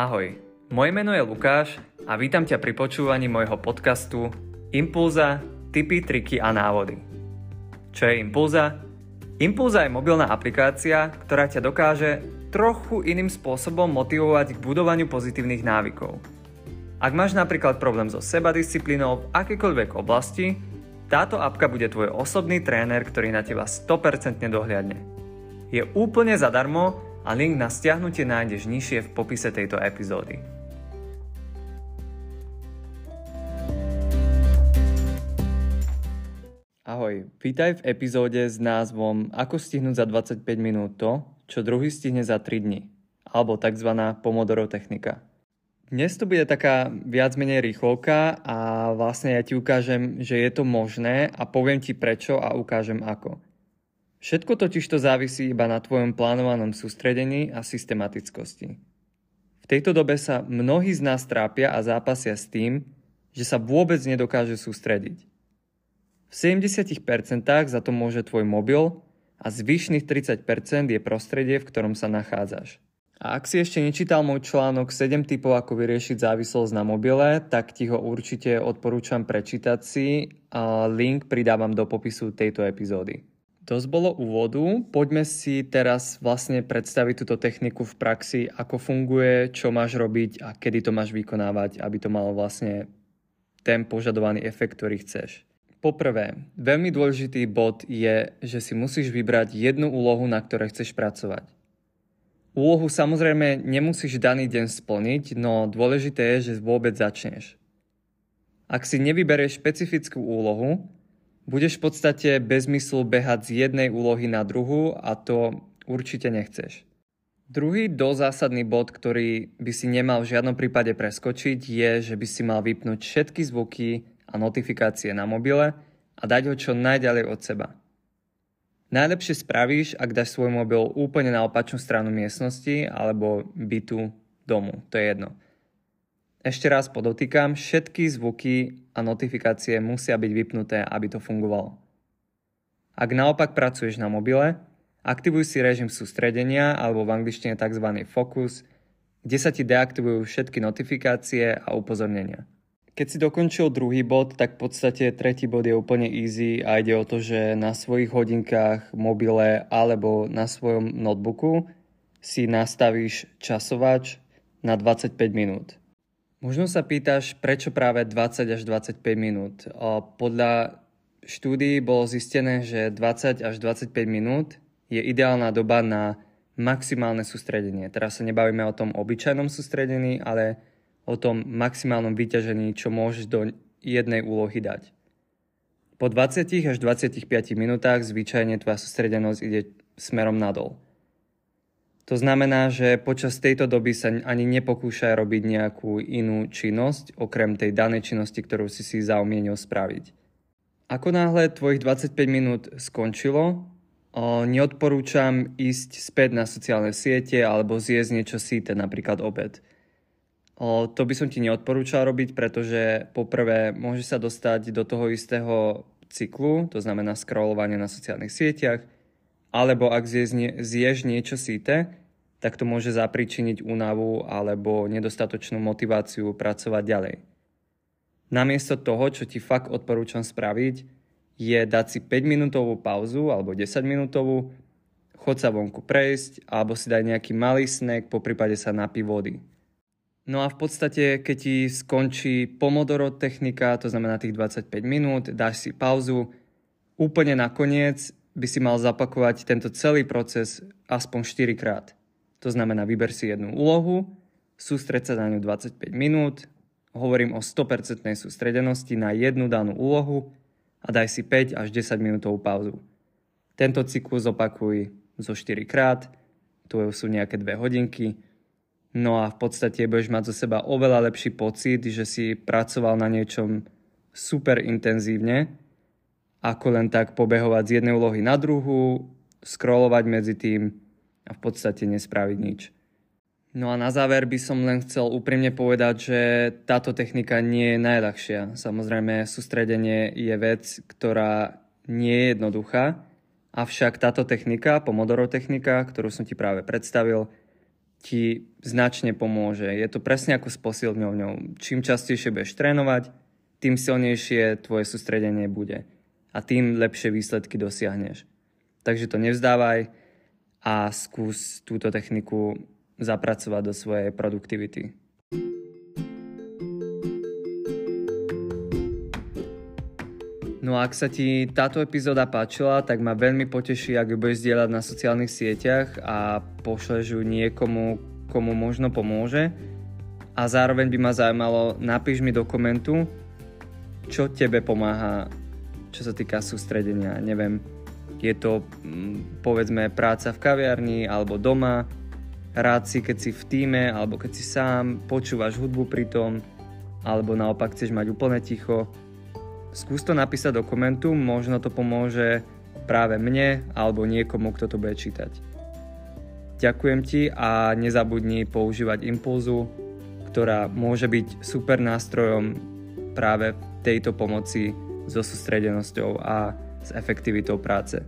Ahoj, moje meno je Lukáš a vítam ťa pri počúvaní môjho podcastu Impulza, tipy, triky a návody. Čo je Impulza? Impulza je mobilná aplikácia, ktorá ťa dokáže trochu iným spôsobom motivovať k budovaniu pozitívnych návykov. Ak máš napríklad problém so sebadisciplínou v akékoľvek oblasti, táto apka bude tvoj osobný tréner, ktorý na teba 100% dohliadne. Je úplne zadarmo a link na stiahnutie nájdeš nižšie v popise tejto epizódy. Ahoj, vítaj v epizóde s názvom Ako stihnúť za 25 minút to, čo druhý stihne za 3 dni, alebo tzv. Pomodoro technika. Dnes to bude taká viac menej rýchlovka a vlastne ja ti ukážem, že je to možné a poviem ti prečo a ukážem ako. Všetko totiž to závisí iba na tvojom plánovanom sústredení a systematickosti. V tejto dobe sa mnohí z nás trápia a zápasia s tým, že sa vôbec nedokáže sústrediť. V 70% za to môže tvoj mobil a zvyšných 30% je prostredie, v ktorom sa nachádzaš. A ak si ešte nečítal môj článok 7 typov, ako vyriešiť závislosť na mobile, tak ti ho určite odporúčam prečítať si. Link pridávam do popisu tejto epizódy. Dosť bolo úvodu. Poďme si teraz vlastne predstaviť túto techniku v praxi, ako funguje, čo máš robiť a kedy to máš vykonávať, aby to malo vlastne ten požadovaný efekt, ktorý chceš. Poprvé, veľmi dôležitý bod je, že si musíš vybrať jednu úlohu, na ktorej chceš pracovať. Úlohu samozrejme nemusíš daný deň splniť, no dôležité je, že vôbec začneš. Ak si nevyberieš špecifickú úlohu, budeš v podstate bez myslu behať z jednej úlohy na druhú a to určite nechceš. Druhý dozásadný bod, ktorý by si nemal v žiadnom prípade preskočiť, je, že by si mal vypnúť všetky zvuky a notifikácie na mobile a dať ho čo najďalej od seba. Najlepšie spravíš, ak dáš svoj mobil úplne na opačnú stranu miestnosti alebo bytu domu, to je jedno. Ešte raz podotýkam, všetky zvuky a notifikácie musia byť vypnuté, aby to fungovalo. Ak naopak pracuješ na mobile, aktivuj si režim sústredenia alebo v angličtine tzv. focus, kde sa ti deaktivujú všetky notifikácie a upozornenia. Keď si dokončil druhý bod, tak v podstate tretí bod je úplne easy a ide o to, že na svojich hodinkách, mobile alebo na svojom notebooku si nastavíš časovač na 25 minút. Možno sa pýtaš, prečo práve 20 až 25 minút. Podľa štúdií bolo zistené, že 20 až 25 minút je ideálna doba na maximálne sústredenie. Teraz sa nebavíme o tom obyčajnom sústredení, ale o tom maximálnom vyťažení, čo môžeš do jednej úlohy dať. Po 20 až 25 minútach zvyčajne tvoja sústredenosť ide smerom nadol. To znamená, že počas tejto doby sa ani nepokúša robiť nejakú inú činnosť, okrem tej danej činnosti, ktorú si si zaumienil spraviť. Ako náhle tvojich 25 minút skončilo, neodporúčam ísť späť na sociálne siete alebo zjesť niečo síte, napríklad obed. To by som ti neodporúčal robiť, pretože poprvé môže sa dostať do toho istého cyklu, to znamená scrollovanie na sociálnych sieťach, alebo ak zješ, zješ niečo síte, tak to môže zapričiniť únavu alebo nedostatočnú motiváciu pracovať ďalej. Namiesto toho, čo ti fakt odporúčam spraviť, je dať si 5-minútovú pauzu alebo 10-minútovú, chod sa vonku prejsť alebo si daj nejaký malý snack, po prípade sa napí vody. No a v podstate, keď ti skončí pomodoro technika, to znamená tých 25 minút, dáš si pauzu, úplne nakoniec by si mal zapakovať tento celý proces aspoň 4 krát. To znamená, vyber si jednu úlohu, sústreď sa na ňu 25 minút, hovorím o 100% sústredenosti na jednu danú úlohu a daj si 5 až 10 minútovú pauzu. Tento cyklus opakuj zo 4 krát, tu sú nejaké 2 hodinky, no a v podstate budeš mať zo seba oveľa lepší pocit, že si pracoval na niečom super intenzívne, ako len tak pobehovať z jednej úlohy na druhú, scrollovať medzi tým, a v podstate nespraviť nič. No a na záver by som len chcel úprimne povedať, že táto technika nie je najľahšia. Samozrejme, sústredenie je vec, ktorá nie je jednoduchá, avšak táto technika, Pomodoro technika, ktorú som ti práve predstavil, ti značne pomôže. Je to presne ako s posilňovňou. Čím častejšie budeš trénovať, tým silnejšie tvoje sústredenie bude a tým lepšie výsledky dosiahneš. Takže to nevzdávaj a skús túto techniku zapracovať do svojej produktivity. No a ak sa ti táto epizóda páčila, tak ma veľmi poteší, ak ju budeš zdieľať na sociálnych sieťach a pošleš ju niekomu, komu možno pomôže. A zároveň by ma zaujímalo, napíš mi do komentu, čo tebe pomáha, čo sa týka sústredenia. Neviem, je to mm, povedzme práca v kaviarni alebo doma, rád si keď si v týme alebo keď si sám, počúvaš hudbu pri tom, alebo naopak chceš mať úplne ticho skús to napísať do komentu, možno to pomôže práve mne alebo niekomu, kto to bude čítať. Ďakujem ti a nezabudni používať impulzu, ktorá môže byť super nástrojom práve tejto pomoci so sústredenosťou a s efektivitou práce.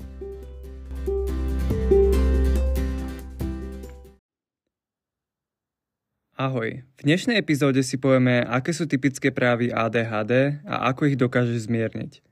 Ahoj, v dnešnej epizóde si povieme, aké sú typické právy ADHD a ako ich dokáže zmierniť.